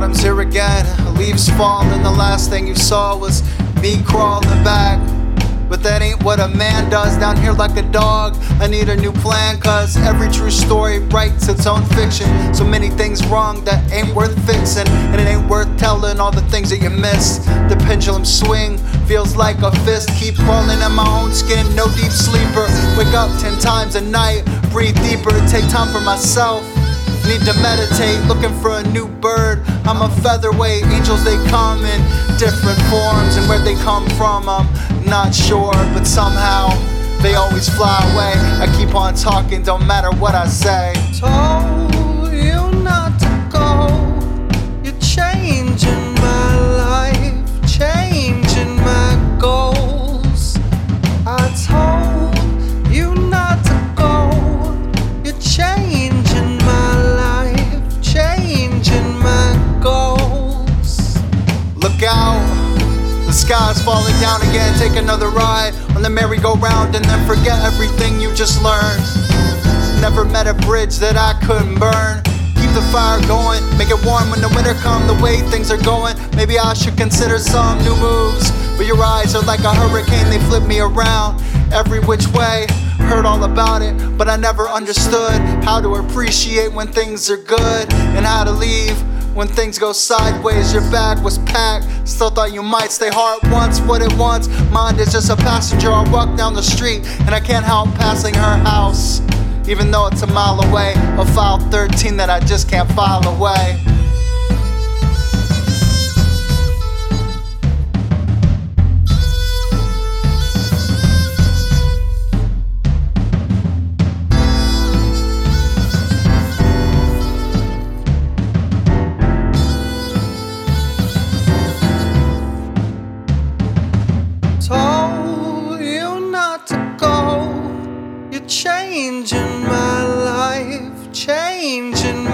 storms here again. Leaves fall, and the last thing you saw was me crawling back. But that ain't what a man does down here like a dog. I need a new plan, cause every true story writes its own fiction. So many things wrong that ain't worth fixing, and it ain't worth telling all the things that you missed. The pendulum swing feels like a fist. Keep crawling in my own skin, no deep sleeper. Wake up ten times a night, breathe deeper, take time for myself. Need to meditate, looking for a new bird. I'm a featherweight, angels they come in different forms, and where they come from, I'm not sure, but somehow they always fly away. I keep on talking, don't matter what I say. Told the sky's falling down again. Take another ride on the merry-go-round and then forget everything you just learned. Never met a bridge that I couldn't burn. Keep the fire going, make it warm when the winter come. The way things are going, maybe I should consider some new moves. But your eyes are like a hurricane, they flip me around every which way. Heard all about it, but I never understood how to appreciate when things are good and how to leave when things go sideways. Your bag was packed, still thought you might stay hard once. What it wants, mind is just a passenger. I walk down the street and I can't help passing her house. Even though it's a mile away, a file 13 that I just can't file away. changing my life, changing